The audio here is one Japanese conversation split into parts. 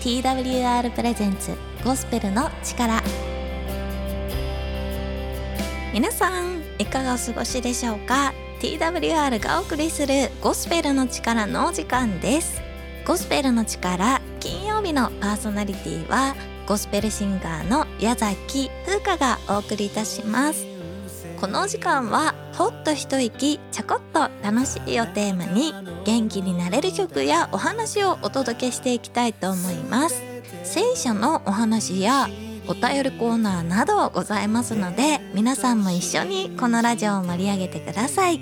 TWR プレゼンツゴスペルの力。皆さんいかがお過ごしでしょうか？TWR がお送りするゴスペルの力のお時間です。ゴスペルの力金曜日のパーソナリティはゴスペルシンガーの矢崎風花がお送りいたします。この時間はほっと一息ちょこっと楽しいをテーマに元気になれる曲やお話をお届けしていきたいと思います。聖書のお話やお便りコーナーなどございますので皆さんも一緒にこのラジオを盛り上げてください。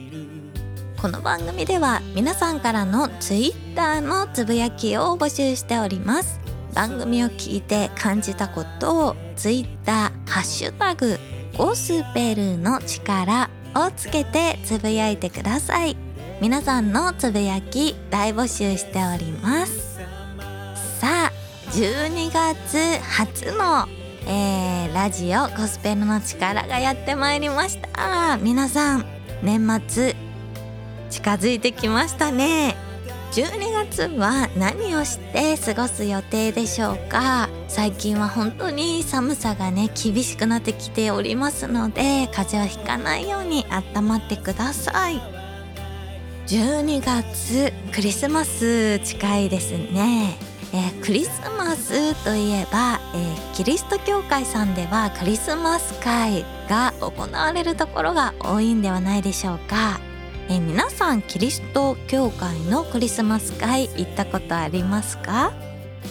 この番組では皆さんからの Twitter のつぶやきを募集しております。番組を聞いて感じたことを Twitter ハッシュタグゴスペルの力をつけてつぶやいてください。皆さんのつぶやき大募集しております。さあ12月初の、えー、ラジオコスペルの力がやってまいりました。皆さん年末近づいてきましたね。12月は何をして過ごす予定でしょうか？最近は本当に寒さがね厳しくなってきておりますので風邪をひかないように温まってください。12月クリスマス近いですね。えー、クリスマスといえば、えー、キリスト教会さんではクリスマス会が行われるところが多いんではないでしょうか？え皆さんキリスト教会のクリスマス会行ったことありますか、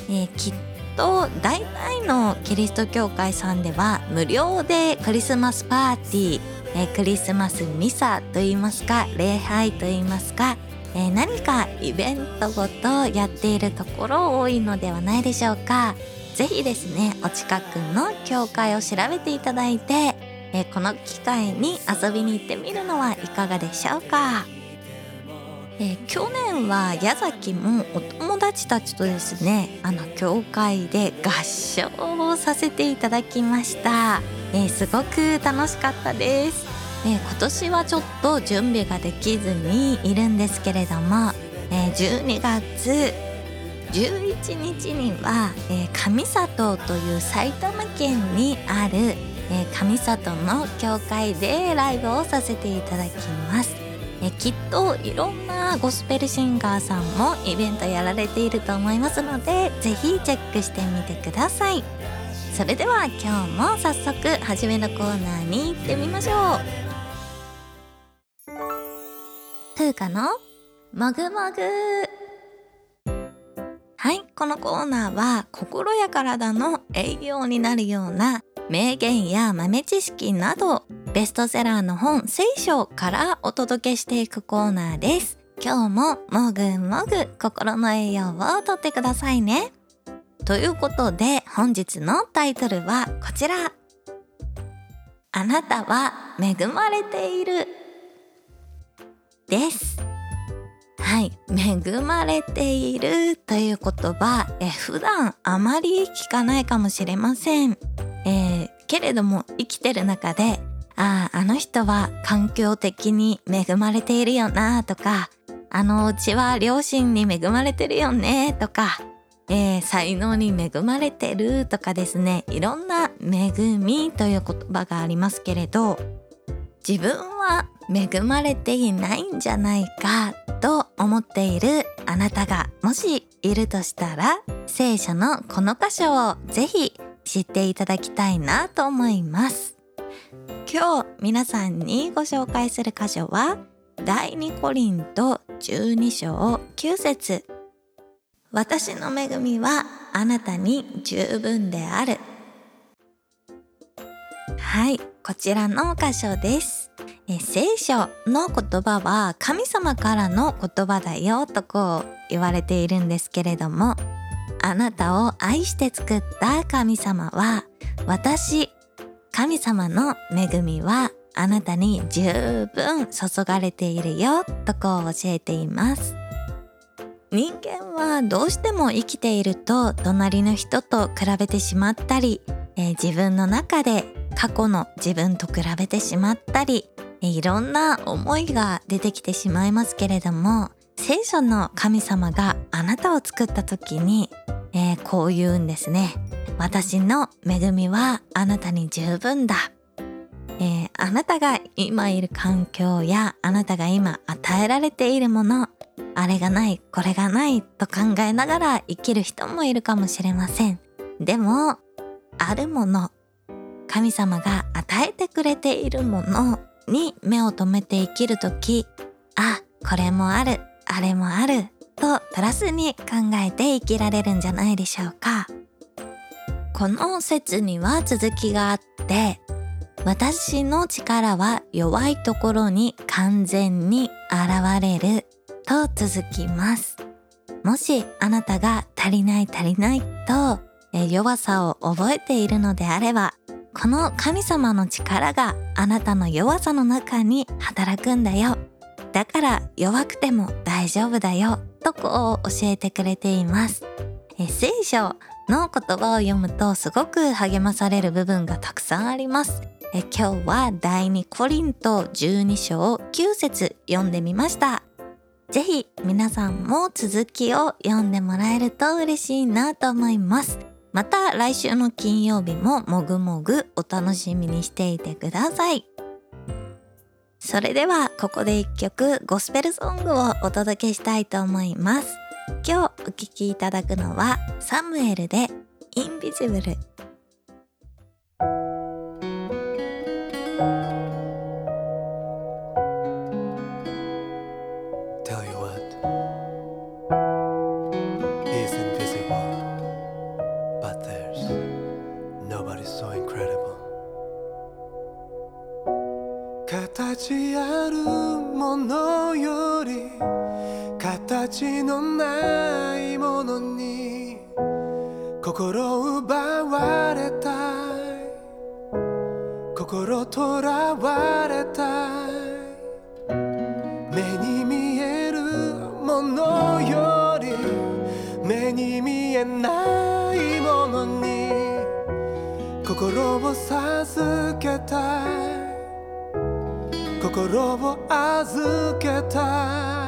えー、きっと大体のキリスト教会さんでは無料でクリスマスパーティー、えー、クリスマスミサといいますか礼拝といいますか、えー、何かイベントごとやっているところ多いのではないでしょうか。ぜひですねお近くの教会を調べていただいてえー、この機会に遊びに行ってみるのはいかがでしょうか、えー、去年は矢崎もお友達たちとですねあの教会で合唱をさせていただきました、えー、すごく楽しかったです、え今年はちょっと準備ができずにいるんですけれども、え12月11日には、え上里という埼玉県にあるえー、上里の教会でライブをさせていただきます、えー、きっといろんなゴスペルシンガーさんもイベントやられていると思いますのでぜひチェックしてみてください。それでは今日も早速初めのコーナーに行ってみましょう。風花のもぐもぐ。はい、このコーナーは心や体の栄養になるような名言や豆知識などベストセラーの本聖書からお届けしていくコーナーです。今日ももぐもぐ心の栄養をとってくださいね。ということで本日のタイトルはこちら。あなたは恵まれているです。はい、恵まれているという言葉え普段あまり聞かないかもしれません。えー、けれども生きてる中で、ああ、あの人は環境的に恵まれているよなとか、あのうちは両親に恵まれてるよねとか、えー、才能に恵まれてるとかですね、いろんな恵みという言葉がありますけれど、自分は恵まれていないんじゃないかと思っているあなたがもしいるとしたら聖書のこの箇所をぜひ知っていただきたいなと思います。今日皆さんにご紹介する箇所は第2コリント12章9節私の恵みはあなたに十分である。はい、こちらの箇所です。え聖書の言葉は神様からの言葉だよとこう言われているんですけれどもあなたを愛して作った神様は、私、神様の恵みはあなたに十分注がれているよ、とこう教えています。人間はどうしても生きていると隣の人と比べてしまったり、えー、自分の中で過去の自分と比べてしまったり、えー、いろんな思いが出てきてしまいますけれども聖書の神様があなたを作った時にえー、こう言うんですね。私の恵みはあなたに十分だ。えー、あなたが今いる環境やあなたが今与えられているものあれがないこれがないと考えながら生きる人もいるかもしれません。でもあるもの神様が与えてくれているものに目を留めて生きるときあこれもある。あれもあるとプラスに考えて生きられるんじゃないでしょうかこの説には続きがあって私の力は弱いところに完全に現れると続きます。もしあなたが足りない足りないと弱さを覚えているのであれば、この神様の力があなたの弱さの中に働くんだよ。だから弱くても大丈夫だよ。とこう教えてくれています。え聖書の言葉を読むとすごく励まされる部分がたくさんあります。え今日は第2コリント12章9節読んでみました。ぜひ皆さんも続きを読んでもらえると嬉しいなと思います。また来週の金曜日ももぐもぐお楽しみにしていてください。それではここで一曲ゴスペルソングをお届けしたいと思います。今日お聴きいただくのはサムエルでインビジブル。形あるものより形のないものに心奪われたい。心とらわれたい。目に見えるものより目に見えないものに心を授けたい。心を預けた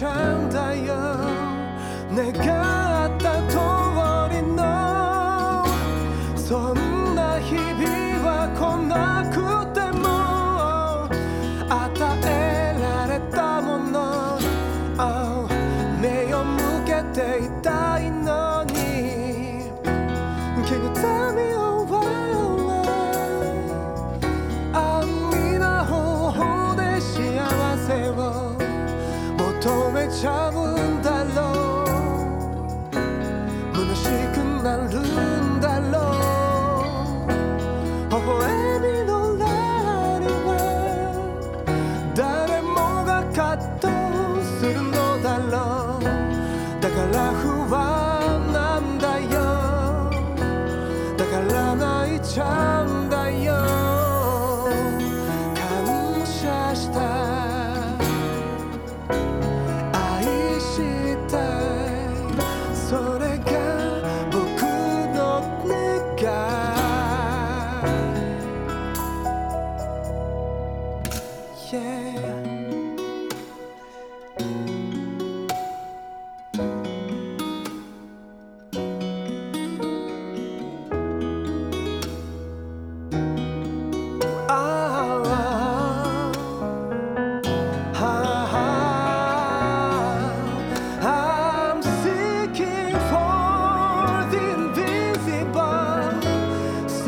child.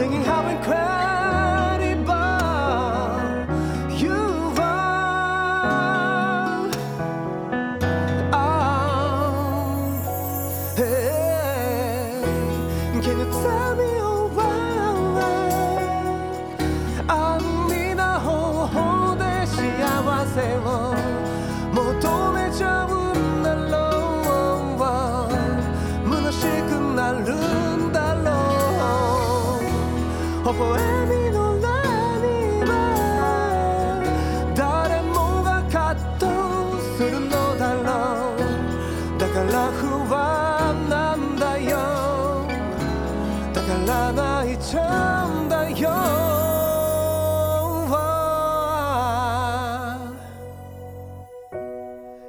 singing how incredible.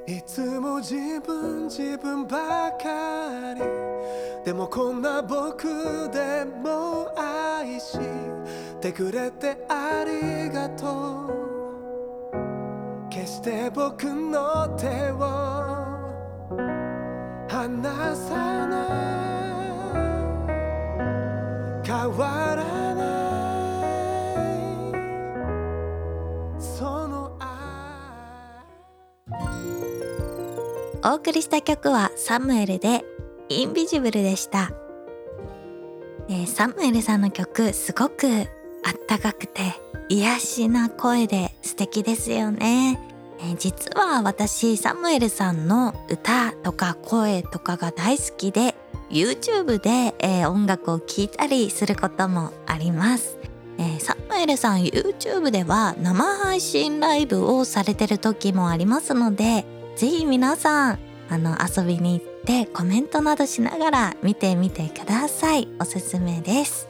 いつも自分自分ばかり。でもこんな僕でも愛してくれてありがとう。決して僕の手を離さない。お送りした曲はサムエルでインビジブルでした、えーサムエルさんの曲すごくあったかくて癒しな声で素敵ですよね、えー実は私サムエルさんの歌とか声とかが大好きで YouTube で、えー音楽を聴いたりすることもあります。えサムエルさん YouTube では生配信ライブをされてる時もありますのでぜひ皆さんあの遊びに行ってコメントなどしながら見てみてください。おすすめです。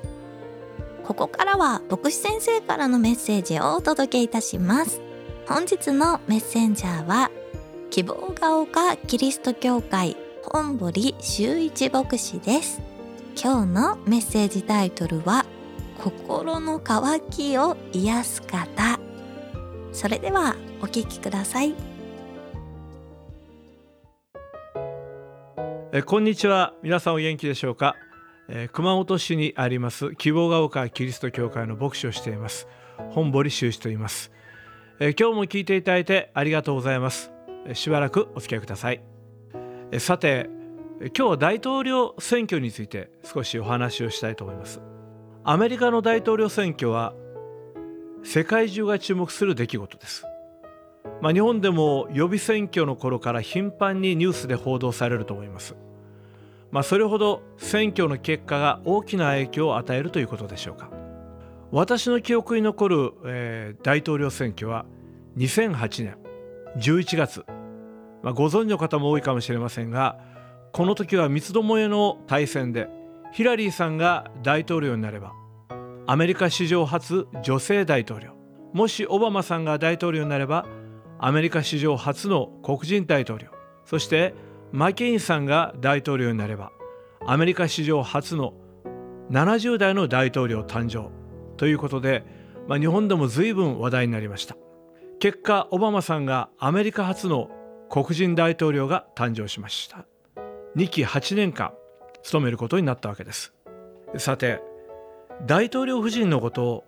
ここからは牧師先生からのメッセージをお届けいたします。本日のメッセンジャーは希望が丘キリスト教会本堀修一牧師です。今日のメッセージタイトルは心の渇きを癒す方。それではお聞きください。えこんにちは。皆さんお元気でしょうか、えー熊本市にあります希望が丘キリスト教会の牧師をしています。本堀修士と言います、えー今日も聞いていただいてありがとうございます。えしばらくお付き合いください。えーさて今日は大統領選挙について少しお話をしたいと思います。アメリカの大統領選挙は世界中が注目する出来事です。まあ、日本でも予備選挙の頃から頻繁にニュースで報道されると思います。まあ、それほど選挙の結果が大きな影響を与えるということでしょうか。私の記憶に残る、えー大統領選挙は2008年11月、まあ、ご存知の方も多いかもしれませんがこの時は三つどもえの大戦でヒラリーさんが大統領になればアメリカ史上初女性大統領もしオバマさんが大統領になればアメリカ史上初の黒人大統領。そしてマケインさんが大統領になればアメリカ史上初の70代の大統領誕生。ということで、まあ、日本でも随分話題になりました。結果オバマさんがアメリカ初の黒人大統領が誕生しました。2期8年間務めることになったわけです。さて大統領夫人のことを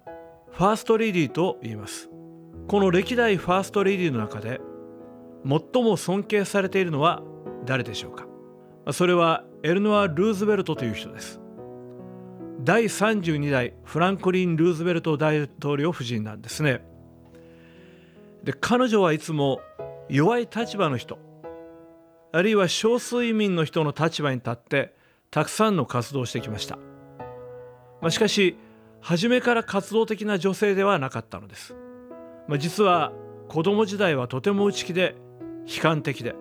ファーストレディーと言います。この歴代ファーストレディーの中で最も尊敬されているのは誰でしょうか？それはエルノア・ルーズベルトという人です。第32代フランクリン・ルーズベルト大統領夫人なんですね。で彼女はいつも弱い立場の人あるいは少数移民の人の立場に立ってたくさんの活動をしてきました、まあ、しかし初めから活動的な女性ではなかったのです。まあ、実は子供時代はとても内気で悲観的で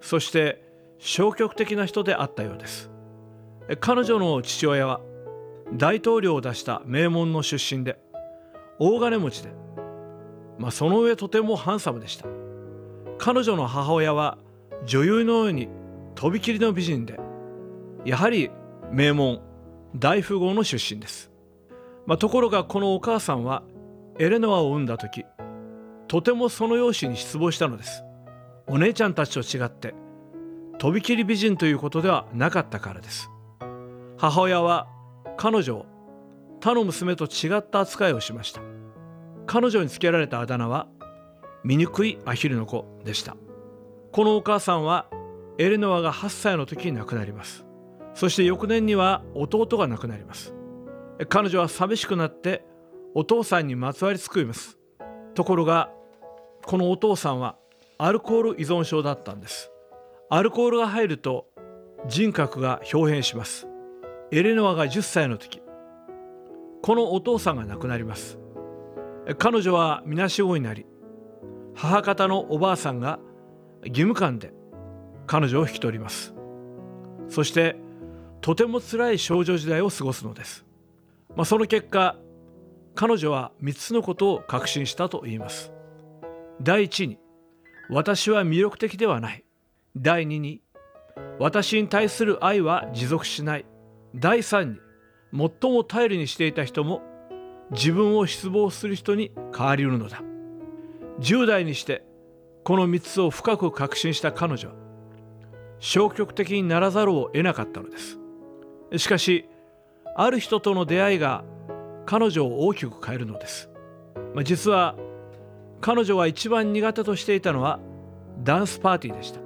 そして消極的な人であったようです。彼女の父親は大統領を出した名門の出身で大金持ちで、まあ、その上とてもハンサムでした。彼女の母親は女優のようにとびきりの美人でやはり名門大富豪の出身です、まあ、ところがこのお母さんはエレノアを産んだ時とてもその容姿に失望したのです。お姉ちゃんたちと違ってとびきり美人ということではなかったからです。母親は彼女を他の娘と違った扱いをしました。彼女につけられたあだ名は醜いアヒルの子でした。このお母さんはエレノアが8歳の時に亡くなります。そして翌年には弟が亡くなります。彼女は寂しくなってお父さんにまつわりつくいます。ところがこのお父さんはアルコール依存症だったんです。アルコールが入ると人格が表変します。エレノアが10歳の時。このお父さんが亡くなります。彼女はみなしごになり母方のおばあさんが義務感で彼女を引き取ります。そしてとても辛い少女時代を過ごすのです、まあ、その結果彼女は3つのことを確信したと言います。第一に私は魅力的ではない。第二に私に対する愛は持続しない。第三に最も頼りにしていた人も自分を失望する人に変わりうるのだ。10代にしてこの3つを深く確信した彼女は消極的にならざるを得なかったのです。しかしある人との出会いが彼女を大きく変えるのです、まあ、実は彼女が一番苦手としていたのはダンスパーティーでした。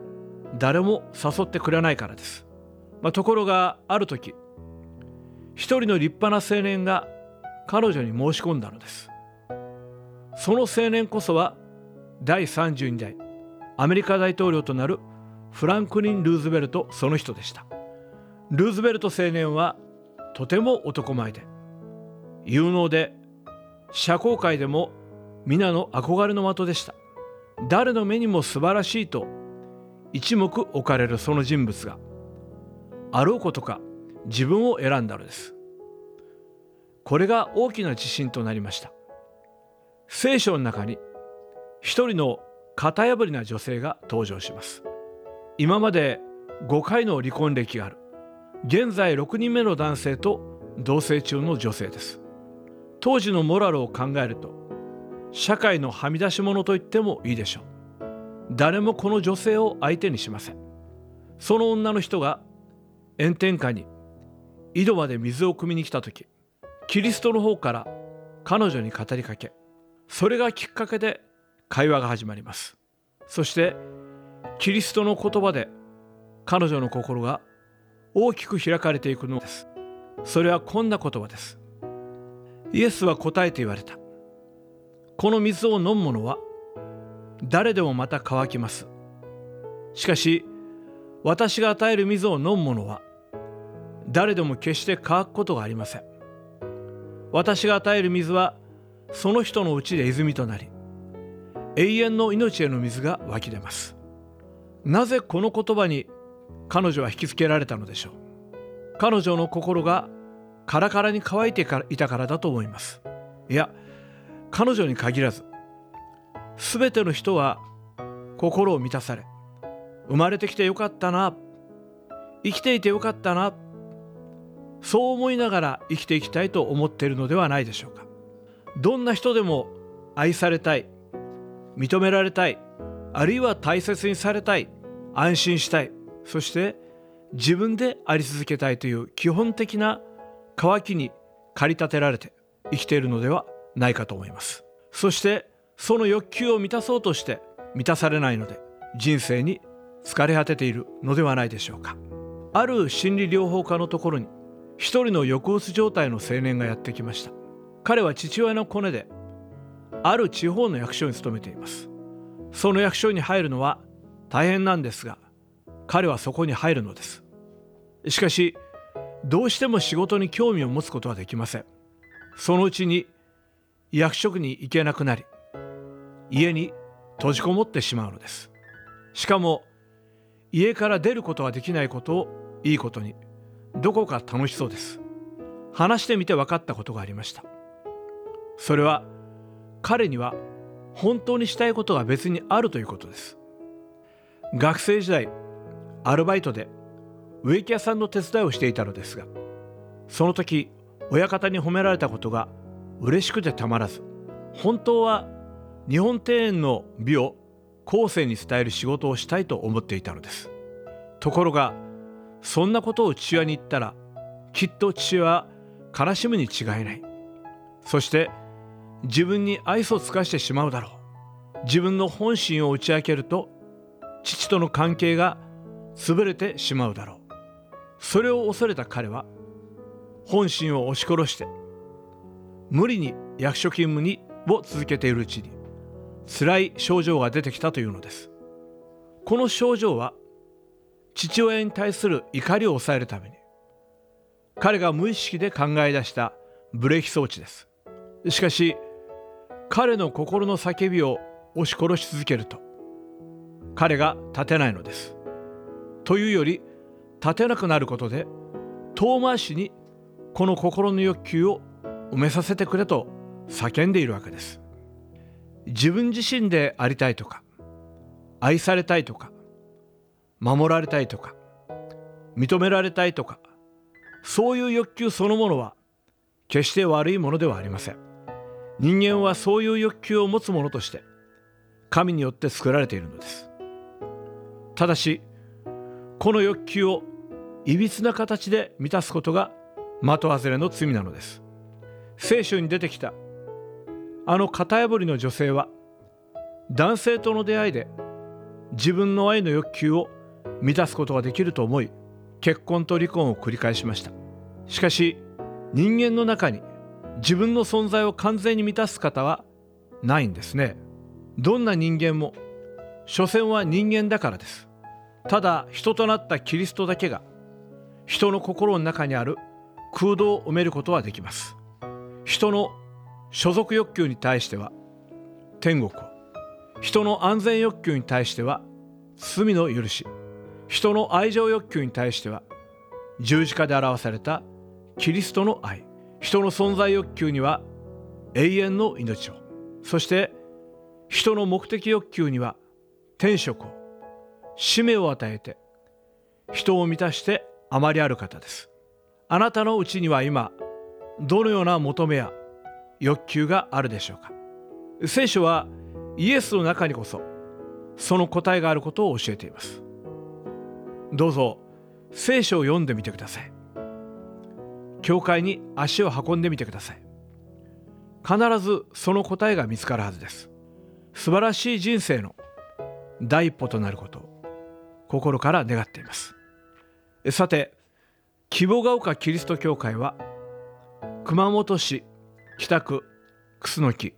誰も誘ってくれないからです、まあ、ところがある時一人の立派な青年が彼女に申し込んだのです。その青年こそは第32代アメリカ大統領となるフランクリン・ルーズベルトその人でした。ルーズベルト青年はとても男前で有能で社交界でも皆の憧れの的でした。誰の目にも素晴らしいと一目置かれるその人物があろうことか自分を選んだのです。これが大きな自信となりました。聖書の中に一人の型破りな女性が登場します。今まで5回の離婚歴がある現在6人目の男性と同棲中の女性です。当時のモラルを考えると社会のはみ出し者と言ってもいいでしょう。誰もこの女性を相手にしません。その女の人が炎天下に井戸まで水を汲みに来た時キリストの方から彼女に語りかけそれがきっかけで会話が始まります。そしてキリストの言葉で彼女の心が大きく開かれていくのです。それはこんな言葉です。イエスは答えて言われた。この水を飲む者は誰でもまた乾きます。しかし私が与える水を飲む者は誰でも決して乾くことがありません。私が与える水はその人のうちで泉となり永遠の命への水が湧き出ます。なぜこの言葉に彼女は引きつけられたのでしょう。彼女の心がカラカラに乾いていたからだと思います。いや彼女に限らず全ての人は心を満たされ生まれてきてよかったな生きていてよかったなそう思いながら生きていきたいと思っているのではないでしょうか。どんな人でも愛されたい認められたいあるいは大切にされたい安心したいそして自分であり続けたいという基本的な渇きに駆り立てられて生きているのではないかと思います。そしてその欲求を満たそうとして満たされないので人生に疲れ果てているのではないでしょうか。ある心理療法家のところに一人の抑うつ状態の青年がやってきました。彼は父親のコネである地方の役所に勤めています。その役所に入るのは大変なんですが彼はそこに入るのです。しかしどうしても仕事に興味を持つことはできません。そのうちに役職に行けなくなり家に閉じこもってしまうのです。しかも家から出ることができないことをいいことにどこか楽しそうです。話してみて分かったことがありました。それは彼には本当にしたいことが別にあるということです。学生時代アルバイトで植木屋さんの手伝いをしていたのですがその時親方に褒められたことが嬉しくてたまらず本当は日本庭園の美を後世に伝える仕事をしたいと思っていたのです。ところがそんなことを父親に言ったらきっと父親は悲しむに違いない。そして自分に愛想を尽かしてしまうだろう。自分の本心を打ち明けると父との関係が潰れてしまうだろう。それを恐れた彼は本心を押し殺して無理に役所勤務にを続けているうちに辛い症状が出てきたというのです。この症状は父親に対する怒りを抑えるために彼が無意識で考え出したブレーキ装置です。しかし彼の心の叫びを押し殺し続けると彼が立てないのです。というより立てなくなることで遠回しにこの心の欲求を埋めさせてくれと叫んでいるわけです。自分自身でありたいとか愛されたいとか守られたいとか認められたいとかそういう欲求そのものは決して悪いものではありません。人間はそういう欲求を持つものとして神によって作られているのです。ただしこの欲求をいびつな形で満たすことが的外れの罪なのです。聖書に出てきたあの型破りの女性は男性との出会いで自分の愛の欲求を満たすことができると思い結婚と離婚を繰り返しました。しかし人間の中に自分の存在を完全に満たす方はないんですね。どんな人間も所詮は人間だからです。ただ人となったキリストだけが人の心の中にある空洞を埋めることはできます。人の所属欲求に対しては天国を。人の安全欲求に対しては罪の許し。人の愛情欲求に対しては十字架で表されたキリストの愛。人の存在欲求には永遠の命を。そして人の目的欲求には天職を。使命を与えて人を満たしてあまりある方です。あなたのうちには今どのような求めや欲求があるでしょうか。聖書はイエスの中にこそその答えがあることを教えています。どうぞ聖書を読んでみてください。教会に足を運んでみてください。必ずその答えが見つかるはずです。素晴らしい人生の第一歩となること心から願っています。さて希望が丘キリスト教会は熊本市北区楠木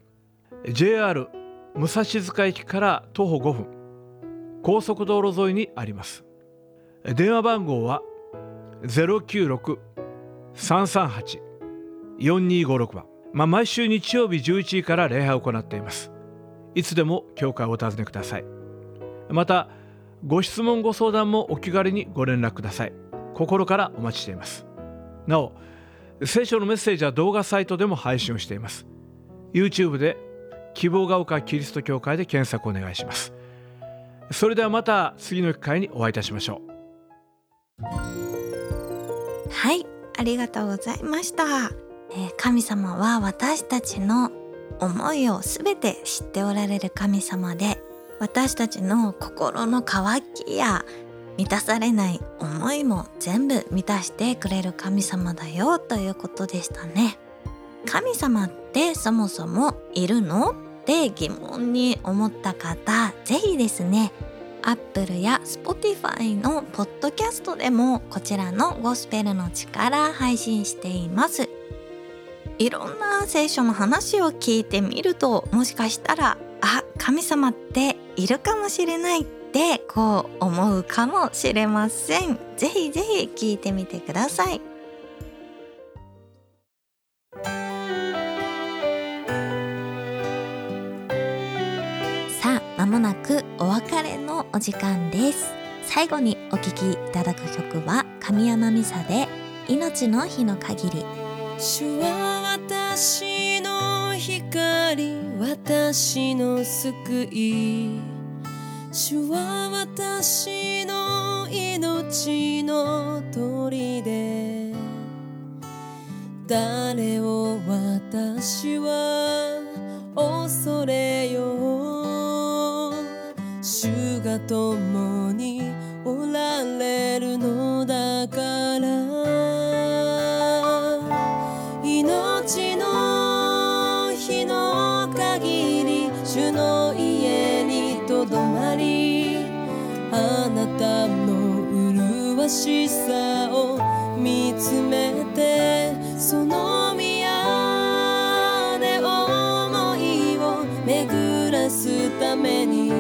JR 武蔵塚駅から徒歩5分高速道路沿いにあります。電話番号は096-338-4256番、まあ、毎週日曜日11時から礼拝を行っています。いつでも教会をお尋ねください。またご質問ご相談もお気軽にご連絡ください。心からお待ちしています。なお聖書のメッセージは動画サイトでも配信をしています。YouTube で希望が丘キリスト教会で検索お願いします。それではまた次の機会にお会いいたしましょう。はいありがとうございました、えー神様は私たちの思いをすべて知っておられる神様で私たちの心の渇きや満たされない思いも全部満たしてくれる神様だよということでしたね。神様ってそもそもいるの？って疑問に思った方ぜひですね Apple や Spotify のポッドキャストでもこちらのゴスペルの力配信しています。いろんな聖書の話を聞いてみるともしかしたらあ神様っているかもしれないってこう思うかもしれません。ぜひぜひ聞いてみてください。さあ間もなくお別れのお時間です。最後にお聴きいただく曲は神山美沙で命の日の限り主は私の光私の救い。主は私の命の砦。誰を私は恐れよう。主が共におられるのだから。命のしさを見つめてその宮で思いを巡らすために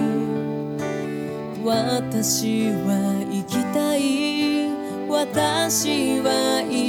私は生きたい。私は生き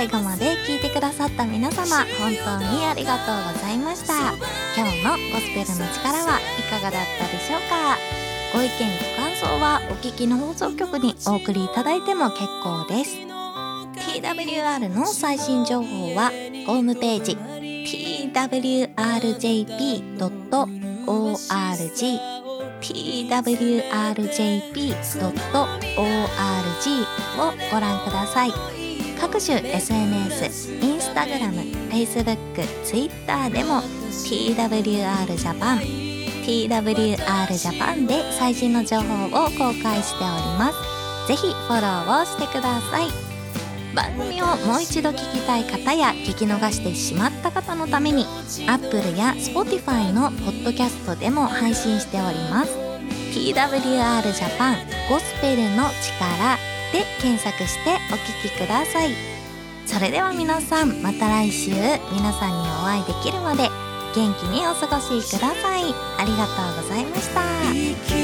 最後まで聞いてくださった皆様本当にありがとうございました。今日のゴスペルの力はいかがだったでしょうか？ご意見ご感想はお聞きの放送局にお送りいただいても結構です。TWR の最新情報はホームページ twrjp.org twrjp.org をご覧ください。各種 SNS、インスタグラム、Facebook、Twitter でも TWR ジャパン TWR ジャパンで最新の情報を公開しております。ぜひフォローをしてください。番組をもう一度聞きたい方や聞き逃してしまった方のために Apple や Spotify のポッドキャストでも配信しております。TWR ジャパンゴスペルの力。で検索してお聞きください。それでは皆さんまた来週。皆さんにお会いできるまで元気にお過ごしください。ありがとうございました。